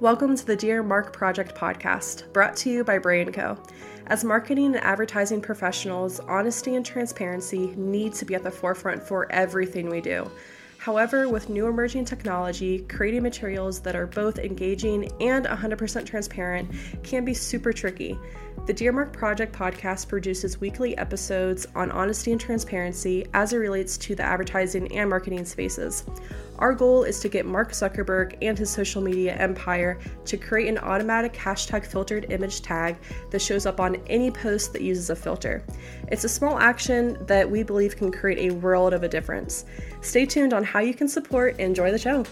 Welcome to the Dear Mark Project podcast, brought to you by Brain Co. As marketing and advertising professionals, honesty and transparency need to be at the forefront for everything we do. However, with new emerging technology, creating materials that are both engaging and 100% transparent can be super tricky. The Dear Mark Project podcast produces weekly episodes on honesty and transparency as it relates to the advertising and marketing spaces. Our goal is to get Mark Zuckerberg and his social media empire to create an automatic hashtag filtered image tag that shows up on any post that uses a filter. It's a small action that we believe can create a world of a difference. Stay tuned on how you can support and enjoy the show.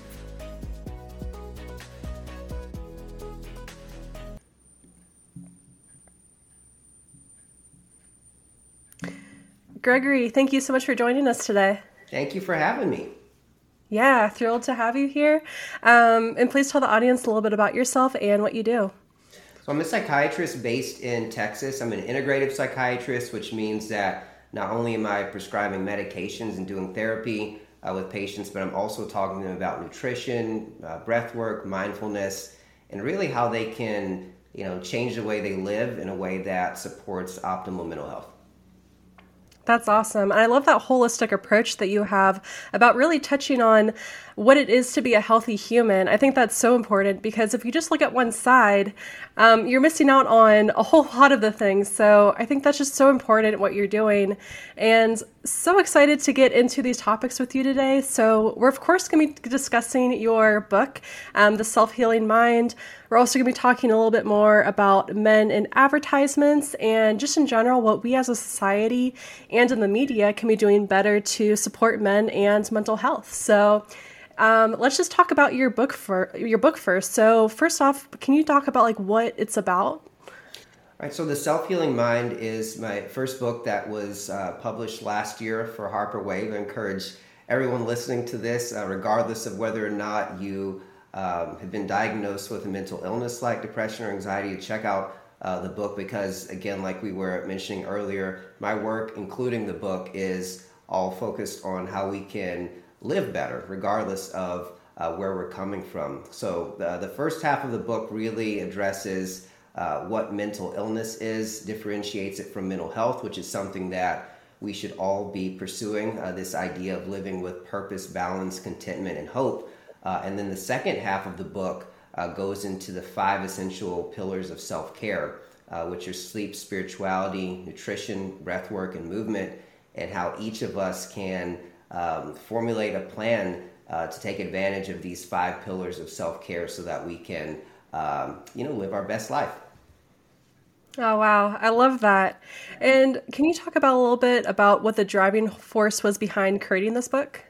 Gregory, thank you so much for joining us today. Thank you for having me. Yeah, thrilled to have you here. Um, and please tell the audience a little bit about yourself and what you do. So, I'm a psychiatrist based in Texas. I'm an integrative psychiatrist, which means that not only am I prescribing medications and doing therapy uh, with patients, but I'm also talking to them about nutrition, uh, breath work, mindfulness, and really how they can you know, change the way they live in a way that supports optimal mental health. That's awesome. And I love that holistic approach that you have about really touching on what it is to be a healthy human. I think that's so important because if you just look at one side, um, you're missing out on a whole lot of the things. So I think that's just so important what you're doing. And so excited to get into these topics with you today. So we're, of course, going to be discussing your book, um, The Self Healing Mind. We're also going to be talking a little bit more about men in advertisements and just in general what we as a society and in the media can be doing better to support men and mental health. So, um, let's just talk about your book for your book first. So, first off, can you talk about like what it's about? All right, so the Self Healing Mind is my first book that was uh, published last year for Harper Wave. I encourage everyone listening to this, uh, regardless of whether or not you um, have been diagnosed with a mental illness like depression or anxiety, to check out uh, the book because, again, like we were mentioning earlier, my work, including the book, is all focused on how we can live better, regardless of uh, where we're coming from. So, the, the first half of the book really addresses uh, what mental illness is, differentiates it from mental health, which is something that we should all be pursuing uh, this idea of living with purpose, balance, contentment, and hope. Uh, and then the second half of the book uh, goes into the five essential pillars of self care, uh, which are sleep, spirituality, nutrition, breath work, and movement, and how each of us can um, formulate a plan to take advantage of these five pillars of self care so that we can, um, you know, live our best life. Oh, wow. I love that. And can you talk about a little bit about what the driving force was behind creating this book?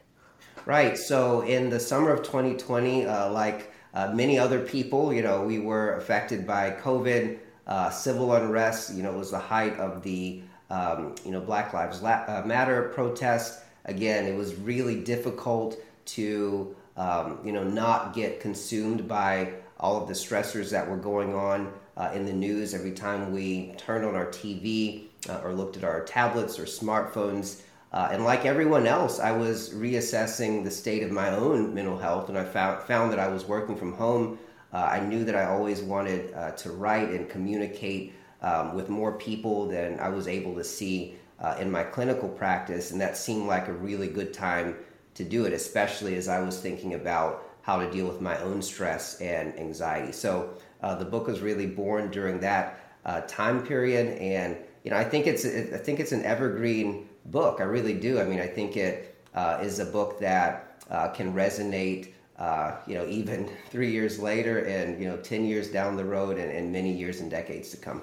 Right. So, in the summer of 2020, uh, like uh, many other people, you know, we were affected by COVID, uh, civil unrest. You know, it was the height of the, um, you know, Black Lives uh, Matter protest again, it was really difficult to um, you know not get consumed by all of the stressors that were going on uh, in the news every time we turned on our TV uh, or looked at our tablets or smartphones. Uh, and like everyone else, I was reassessing the state of my own mental health, and I found found that I was working from home. Uh, I knew that I always wanted uh, to write and communicate um, with more people than I was able to see uh, in my clinical practice, and that seemed like a really good time to do it, especially as I was thinking about how to deal with my own stress and anxiety. So uh, the book was really born during that uh, time period, and you know I think it's I think it's an evergreen book. I really do. I mean, I think it uh, is a book that uh, can resonate. Uh, you know, even three years later, and you know, ten years down the road, and, and many years and decades to come.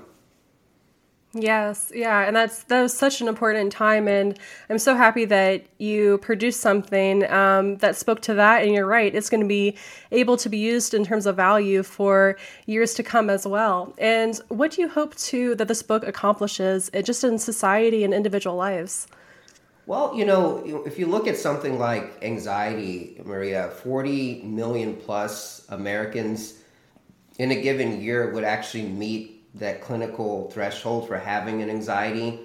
Yes, yeah, and that's that was such an important time, and I'm so happy that you produced something um, that spoke to that. And you're right; it's going to be able to be used in terms of value for years to come as well. And what do you hope to that this book accomplishes, uh, just in society and individual lives? Well, you know, if you look at something like anxiety, Maria, 40 million plus Americans in a given year would actually meet that clinical threshold for having an anxiety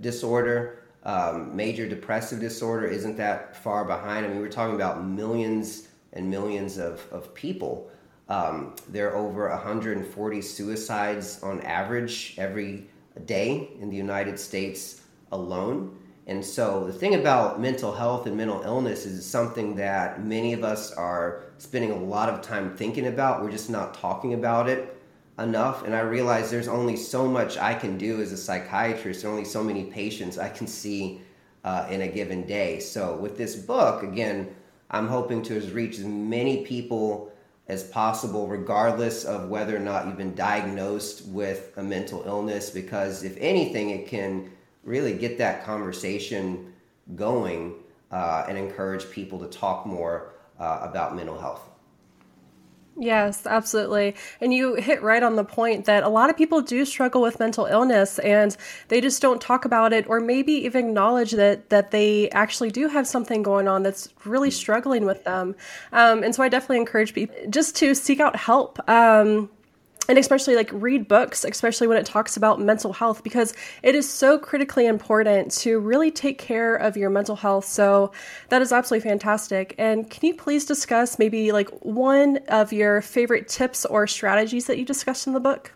disorder. Um, major depressive disorder isn't that far behind. I mean, we're talking about millions and millions of, of people. Um, there are over 140 suicides on average every day in the United States alone. And so the thing about mental health and mental illness is something that many of us are spending a lot of time thinking about. We're just not talking about it enough. And I realize there's only so much I can do as a psychiatrist, only so many patients I can see uh, in a given day. So with this book, again, I'm hoping to reach as many people as possible, regardless of whether or not you've been diagnosed with a mental illness, because if anything, it can really get that conversation going uh, and encourage people to talk more uh, about mental health. Yes, absolutely. And you hit right on the point that a lot of people do struggle with mental illness and they just don't talk about it or maybe even acknowledge that that they actually do have something going on that's really struggling with them. Um, and so I definitely encourage people just to seek out help. Um, and especially like read books, especially when it talks about mental health, because it is so critically important to really take care of your mental health. So that is absolutely fantastic. And can you please discuss maybe like one of your favorite tips or strategies that you discussed in the book?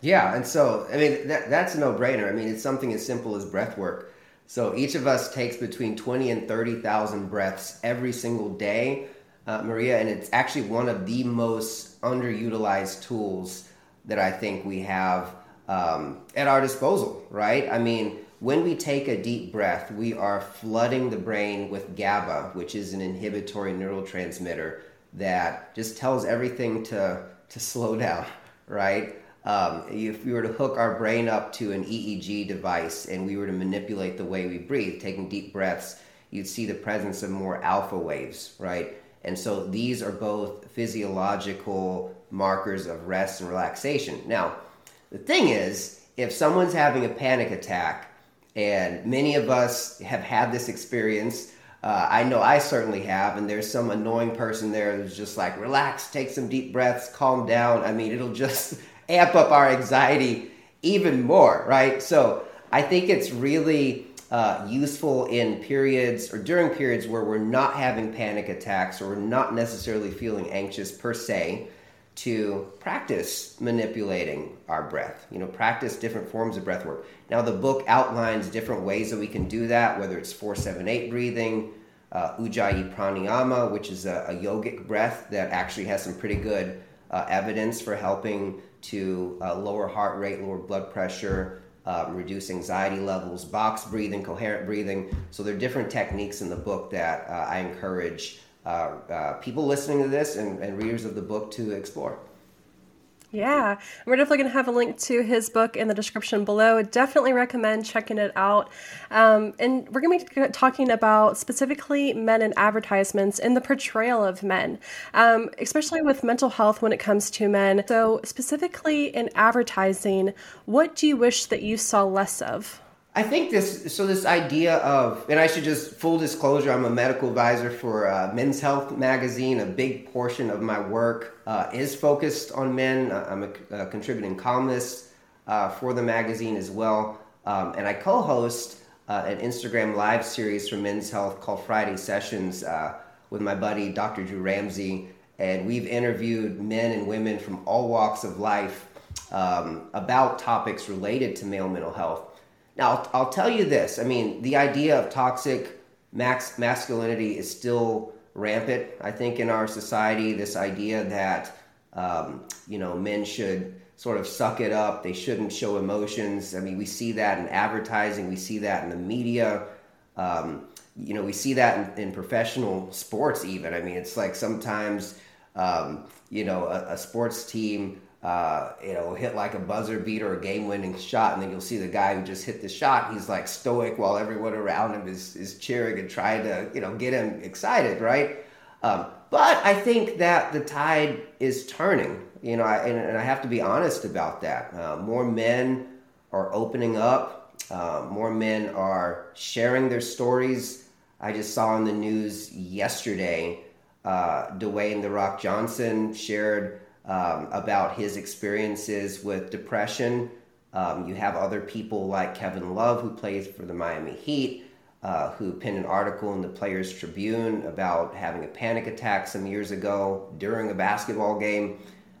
Yeah, and so I mean that, that's a no-brainer. I mean it's something as simple as breath work. So each of us takes between twenty and thirty thousand breaths every single day, uh, Maria, and it's actually one of the most underutilized tools that I think we have um, at our disposal, right? I mean, when we take a deep breath, we are flooding the brain with GABA, which is an inhibitory neurotransmitter that just tells everything to, to slow down, right? Um, if we were to hook our brain up to an EEG device and we were to manipulate the way we breathe, taking deep breaths, you'd see the presence of more alpha waves, right? And so these are both physiological markers of rest and relaxation. Now, the thing is, if someone's having a panic attack, and many of us have had this experience, uh, I know I certainly have, and there's some annoying person there who's just like, relax, take some deep breaths, calm down. I mean, it'll just amp up our anxiety even more, right? So I think it's really uh, useful in periods or during periods where we're not having panic attacks or we're not necessarily feeling anxious per se to practice manipulating our breath, you know, practice different forms of breath work. Now, the book outlines different ways that we can do that, whether it's 478 breathing, uh, Ujjayi Pranayama, which is a, a, yogic breath that actually has some pretty good uh, evidence for helping to uh, lower heart rate, lower blood pressure, um, reduce anxiety levels, box breathing, coherent breathing. So, there are different techniques in the book that uh, I encourage uh, uh, people listening to this and, and readers of the book to explore. Yeah, we're definitely going to have a link to his book in the description below. Definitely recommend checking it out. Um, and we're going to be talking about specifically men in advertisements and the portrayal of men, um, especially with mental health when it comes to men. So, specifically in advertising, what do you wish that you saw less of? I think this, so this idea of, and I should just full disclosure, I'm a medical advisor for uh, Men's Health magazine. A big portion of my work uh, is focused on men. Uh, I'm a, a contributing columnist uh, for the magazine as well. Um, and I co host uh, an Instagram live series for Men's Health called Friday Sessions uh, with my buddy, Dr. Drew Ramsey. And we've interviewed men and women from all walks of life um, about topics related to male mental health. Now, I'll, I'll tell you this. I mean, the idea of toxic max masculinity is still rampant. I think in our society, this idea that um, you know men should sort of suck it up, they shouldn't show emotions. I mean, we see that in advertising, we see that in the media. Um, you know, we see that in, in, professional sports. Even I mean, it's like sometimes um, you know a, a sports team uh, you know, hit like a buzzer beater or a game winning shot, and then you'll see the guy who just hit the shot. He's like stoic while everyone around him is, is cheering and trying to, you know, get him excited, right? Um, but I think that the tide is turning, you know, I, and, and, I have to be honest about that. Uh, more men are opening up, uh, more men are sharing their stories. I just saw in the news yesterday, uh, Dwayne The Rock Johnson shared um, about his experiences with depression. Um, you have other people like Kevin Love, who plays for the Miami Heat, uh, who penned an article in the Players Tribune about having a panic attack some years ago during a basketball game.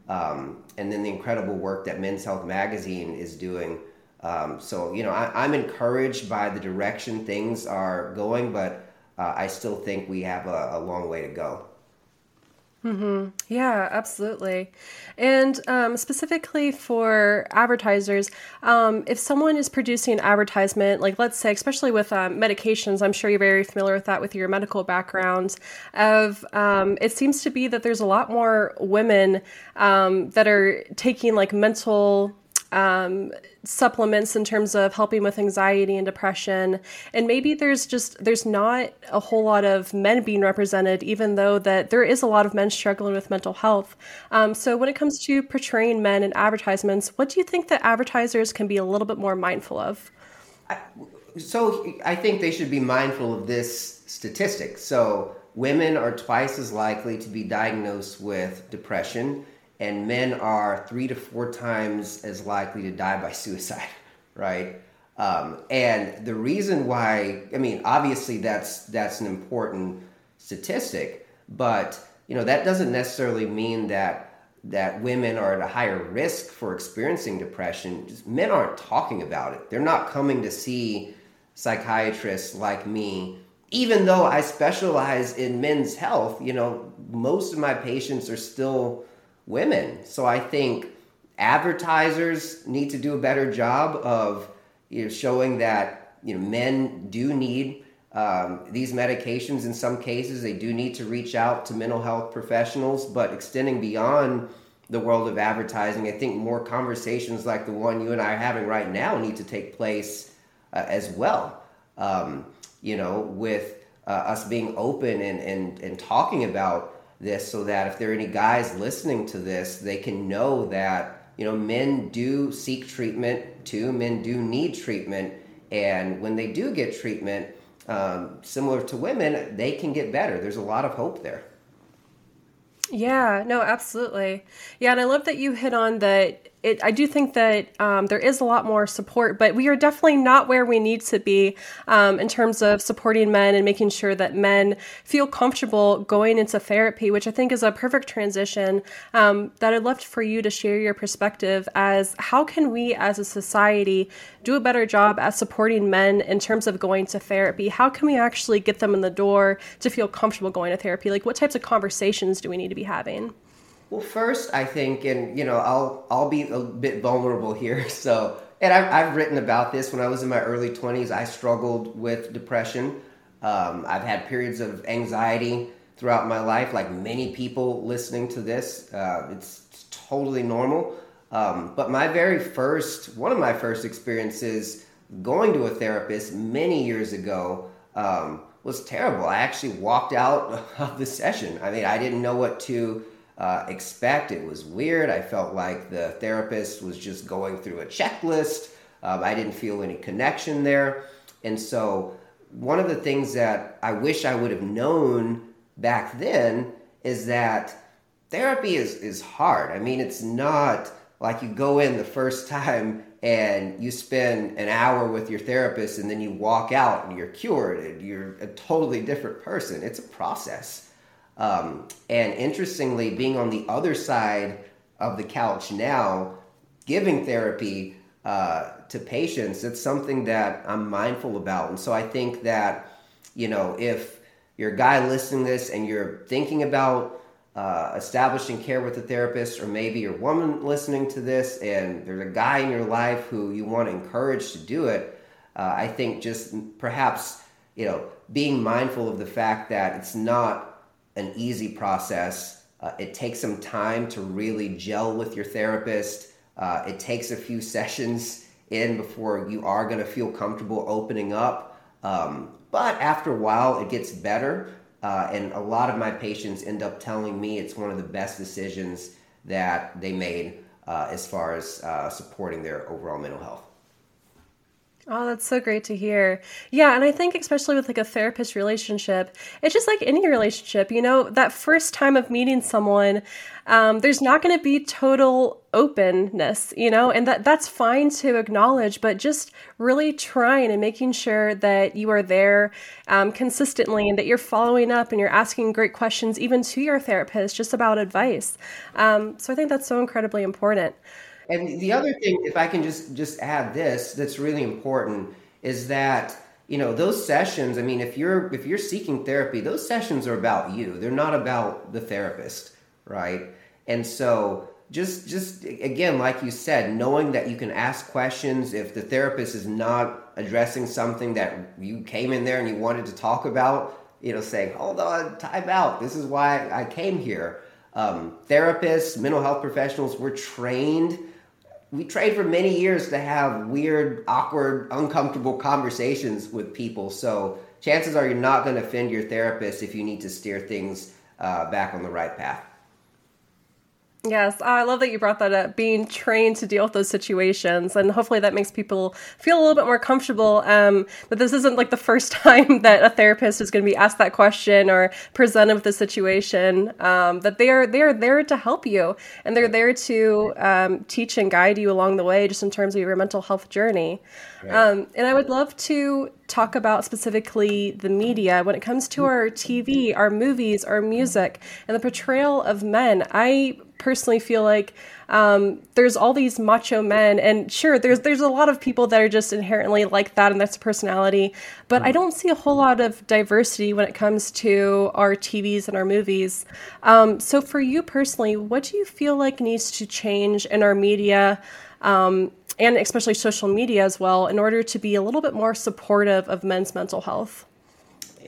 um, and then the incredible work that Men's Health Magazine is doing. Um, so, you know, I, am encouraged by the direction things are going, but uh, I still think we have a, a long way to go. Mm-hmm. Yeah, absolutely. And um, specifically for advertisers, um, if someone is producing an advertisement, like let's say, especially with um, medications, I'm sure you're very familiar with that with your medical background. Of um, it seems to be that there's a lot more women um, that are taking like mental um, supplements in terms of helping with anxiety and depression. And maybe there's just there's not a whole lot of men being represented even though that there is a lot of men struggling with mental health. Um, so when it comes to portraying men in advertisements what do you think that advertisers can be a little bit more mindful of? I, so i think they should be mindful of this statistic. So women are twice as likely to be diagnosed with depression and men are three to four times as likely to die by suicide, right? Um, and the reason why, I mean, obviously that's that's an important statistic, but you know that doesn't necessarily mean that that women are at a higher risk for experiencing depression. Just men aren't talking about it. They're not coming to see psychiatrists like me. Even though I specialize in men's health, you know, most of my patients are still women. So I think advertisers need to do a better job of you know, showing that you know men do need um, these medications. In some cases, they do need to reach out to mental health professionals, but extending beyond the world of advertising, I think more conversations like the one you and I are having right now need to take place uh, as well. Um, you know, with uh, us being open and, and, and talking about this so that if there are any guys listening to this, they can know that, you know, men do seek treatment too, men do need treatment. And when they do get treatment, um, similar to women, they can get better. There's a lot of hope there. Yeah, no, absolutely. Yeah, and I love that you hit on that it, I do think that um, there is a lot more support, but we are definitely not where we need to be um, in terms of supporting men and making sure that men feel comfortable going into therapy, which I think is a perfect transition. Um, that I'd love for you to share your perspective as how can we as a society do a better job at supporting men in terms of going to therapy? How can we actually get them in the door to feel comfortable going to therapy? Like, what types of conversations do we need to be having? Well, first, I think, and you know, I'll I'll be a bit vulnerable here. So, and I've, I've written about this when I was in my early twenties. I struggled with depression. Um, I've had periods of anxiety throughout my life, like many people listening to this. Uh, it's, it's, totally normal. Um, but my very first, one of my first experiences going to a therapist many years ago um, was terrible. I actually walked out of the session. I mean, I didn't know what to uh, expect. It was weird. I felt like the therapist was just going through a checklist. Um, I didn't feel any connection there. And so, one of the things that I wish I would have known back then is that therapy is, is hard. I mean, it's not like you go in the first time and you spend an hour with your therapist and then you walk out and you're cured and you're a totally different person. It's a process. Um, and interestingly, being on the other side of the couch now, giving therapy uh, to patients, it's something that I'm mindful about. And so I think that, you know, if you're a guy listening this and you're thinking about uh, establishing care with a therapist, or maybe you're a woman listening to this and there's a guy in your life who you want to encourage to do it, uh, I think just perhaps, you know, being mindful of the fact that it's not an easy process. Uh, it takes some time to really gel with your therapist. Uh, it takes a few sessions in before you are going to feel comfortable opening up. Um, but after a while, it gets better. Uh, and a lot of my patients end up telling me it's one of the best decisions that they made uh, as far as uh, supporting their overall mental health. Oh, that's so great to hear. Yeah, and I think especially with like a therapist relationship, it's just like any relationship, you know, that first time of meeting someone, um, there's not going to be total openness, you know, and that that's fine to acknowledge, but just really trying and making sure that you are there um, consistently and that you're following up and you're asking great questions, even to your therapist, just about advice. Um, so I think that's so incredibly important. And the other thing, if I can just just add this, that's really important is that you know those sessions. I mean, if you're if you're seeking therapy, those sessions are about you. They're not about the therapist, right? And so just just again, like you said, knowing that you can ask questions if the therapist is not addressing something that you came in there and you wanted to talk about. You know, saying, "Hold on, time out. This is why I came here." Um, therapists, mental health professionals, we're trained we trained for many years to have weird, awkward, uncomfortable conversations with people. So chances are you're not going to offend your therapist if you need to steer things uh, back on the right path. Yes, I love that you brought that up. Being trained to deal with those situations, and hopefully that makes people feel a little bit more comfortable. Um, that this isn't like the first time that a therapist is going to be asked that question or presented with a situation. Um, that they are they are there to help you, and they're there to um, teach and guide you along the way, just in terms of your mental health journey. Right. Um, and I would love to talk about specifically the media when it comes to our TV, our movies, our music, and the portrayal of men. I personally feel like um, there's all these macho men, and sure, there's there's a lot of people that are just inherently like that, and that's a personality. But I don't see a whole lot of diversity when it comes to our TVs and our movies. Um, so, for you personally, what do you feel like needs to change in our media? Um, and especially social media as well, in order to be a little bit more supportive of men's mental health?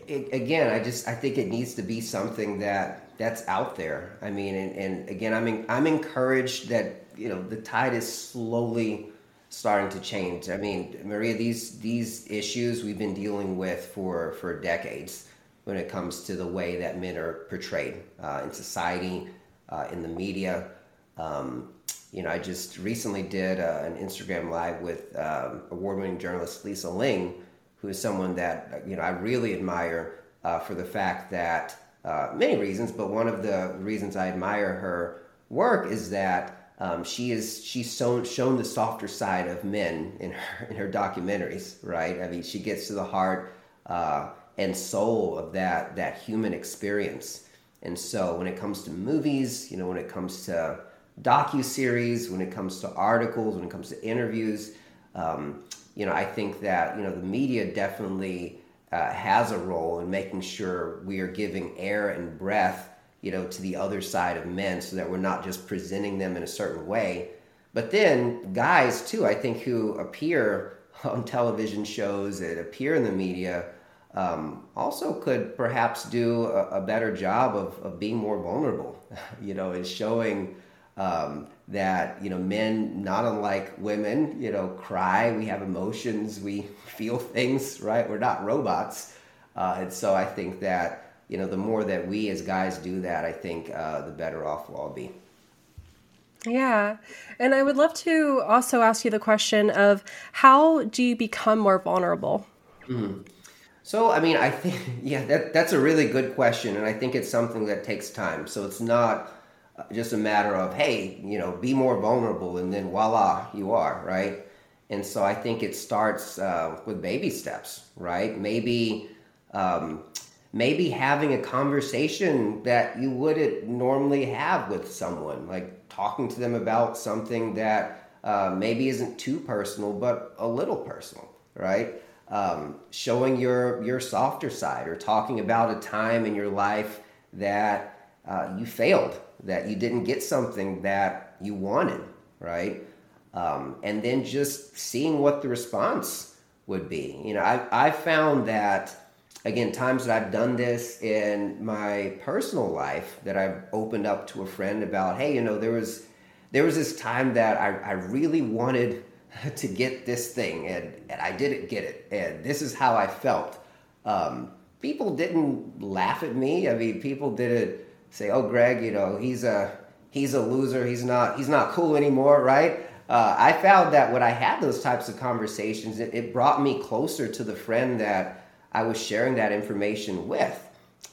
It, again, I just I think it needs to be something that that's out there. I mean, and, and again, I'm in, I'm encouraged that you know the tide is slowly starting to change. I mean, Maria, these these issues we've been dealing with for for decades when it comes to the way that men are portrayed uh, in society, uh, in the media. Um, you know, I just recently did uh, an Instagram live with um, award-winning journalist Lisa Ling, who is someone that you know I really admire uh, for the fact that uh, many reasons, but one of the reasons I admire her work is that um, she is she's shown shown the softer side of men in her in her documentaries. Right? I mean, she gets to the heart uh, and soul of that that human experience. And so, when it comes to movies, you know, when it comes to docu series, when it comes to articles, when it comes to interviews. Um, you know, I think that you know the media definitely uh, has a role in making sure we are giving air and breath, you know, to the other side of men, so that we're not just presenting them in a certain way. But then guys too, I think, who appear on television shows that appear in the media. Um, also could perhaps do a, a better job of, of being more vulnerable, you know, and showing um, that you know men not unlike women you know cry we have emotions we feel things right we're not robots uh, and so i think that you know the more that we as guys do that i think uh, the better off we'll all be yeah. And I would love to also ask you the question of how do you become more vulnerable? Mm-hmm. So, I mean, I think, yeah, that, that's a really good question. And I think it's something that takes time. So it's not just a matter of hey you know be more vulnerable and then voila you are right? And so i think it starts uh, with baby steps right? Maybe um, maybe having a conversation that you wouldn't normally have with someone like talking to them about something that uh, maybe isn't too personal but a little personal right? Um, showing your your softer side or talking about a time in your life that uh, you failed that you didn't get something that you wanted, right? Um, and then just seeing what the response would be. You know, I, I found that, again, times that I've done this in my personal life, that I've opened up to a friend about, hey, you know, there was there was this time that I, I really wanted to get this thing and, and I didn't get it. And this is how I felt. Um, people didn't laugh at me. I mean, people didn't say, "Oh, Greg, you know, he's a he's a loser. He's not he's not cool anymore," right? uh, I found that when I had those types of conversations, it, it brought me closer to the friend that I was sharing that information with.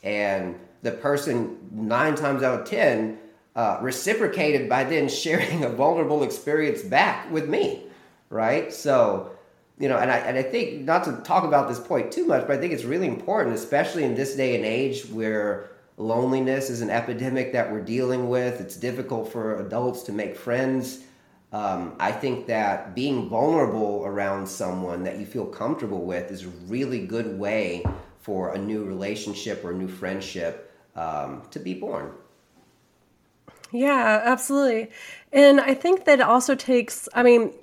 And the person, nine times out of 10, uh, reciprocated by then sharing a vulnerable experience back with me, right? So, you know, and I, and I think not to talk about this point too much, but I think it's really important, especially in this day and age where loneliness is an epidemic that we're dealing with. It's difficult for adults to make friends. Um, I think that being vulnerable around someone that you feel comfortable with is a really good way for a new relationship or a new friendship um, to be born. Yeah, absolutely. And I think that it also takes, I mean,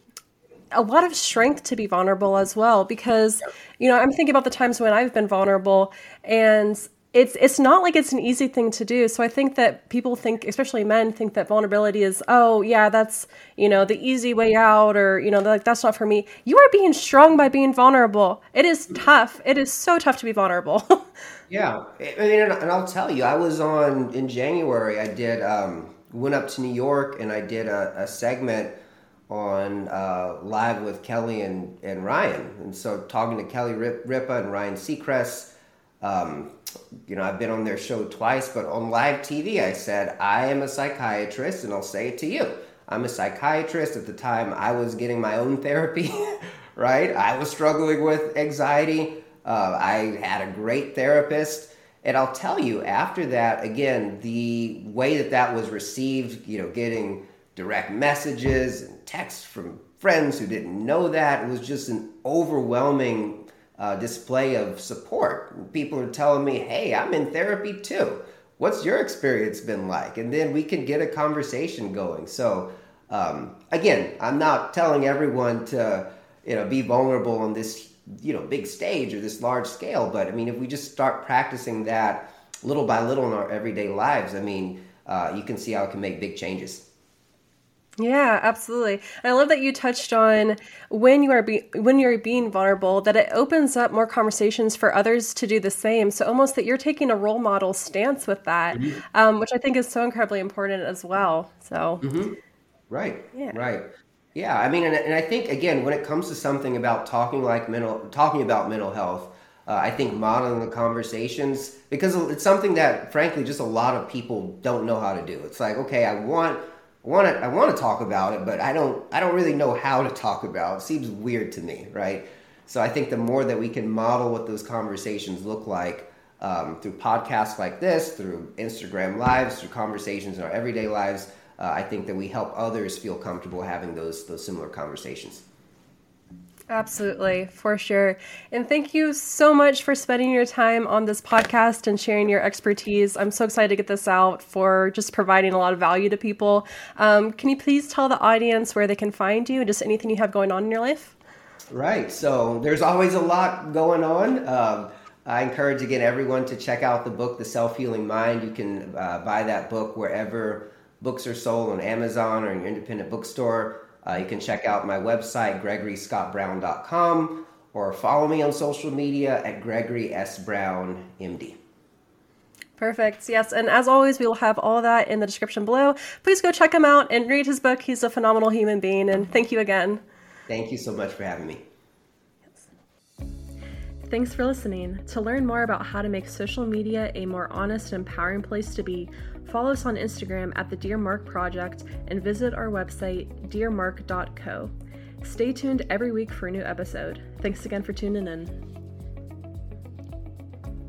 a lot of strength to be vulnerable as well because you know i'm thinking about the times when i've been vulnerable and it's it's not like it's an easy thing to do. So i think that people think especially men think that vulnerability is oh yeah that's you know the easy way out or you know like that's not for me. You are being strong by being vulnerable. It is tough. It is so tough to be vulnerable. Yeah. I mean and i'll tell you i was on in january i did um went up to new york and i did a, a segment on uh, live with kelly and, and ryan. And so talking to kelly ripa and ryan seacrest um, you know, I've been on their show twice, but on live TV, I said, I am a psychiatrist, and I'll say it to you. I'm a psychiatrist. At the time, I was getting my own therapy, right? I was struggling with anxiety. Uh, I had a great therapist. And I'll tell you, after that, again, the way that that was received, you know, getting direct messages and texts from friends who didn't know that, it was just an overwhelming uh, display of support. People are telling me, hey, I'm in therapy too. What's your experience been like? And then we can get a conversation going. So, um, again, I'm not telling everyone to, you know, be vulnerable on this, you know, big stage or this large scale. But I mean, if we just start practicing that little by little in our everyday lives, I mean, uh, you can see how it can make big changes. Yeah, absolutely. And I love that you touched on when you are be- when you're being vulnerable that it opens up more conversations for others to do the same. So almost that you're taking a role model stance with that, mm-hmm. um, which I think is so incredibly important as well. So, mm-hmm. right, yeah, right, yeah. I mean, and, and I think again, when it comes to something about talking like mental, talking about mental health, uh, I think modeling the conversations because it's something that, frankly, just a lot of people don't know how to do. It's like, okay, I want want to I want to talk about it, but I don't I don't really know how to talk about. It. seems weird to me, right? So I think the more that we can model what those conversations look like um, through podcasts like this, through Instagram lives, through conversations in our everyday lives, uh, I think that we help others feel comfortable having those those similar conversations. Absolutely, for sure. And thank you so much for spending your time on this podcast and sharing your expertise. I'm so excited to get this out for just providing a lot of value to people. Um, can you please tell the audience where they can find you and just anything you have going on in your life? Right. So there's always a lot going on. Um, I encourage again everyone to check out the book, The Self Healing Mind. You can uh, buy that book wherever books are sold on Amazon or in your independent bookstore. Uh, you can check out my website, gregoryscottbrown.com, or follow me on social media at Gregory S. Brown, MD. Perfect. Yes. And as always, we will have all that in the description below. Please go check him out and read his book. He's a phenomenal human being. And thank you again. Thank you so much for having me. Thanks for listening. To learn more about how to make social media a more honest and empowering place to be, Follow us on Instagram at the Dear Mark Project and visit our website, dearmark.co. Stay tuned every week for a new episode. Thanks again for tuning in.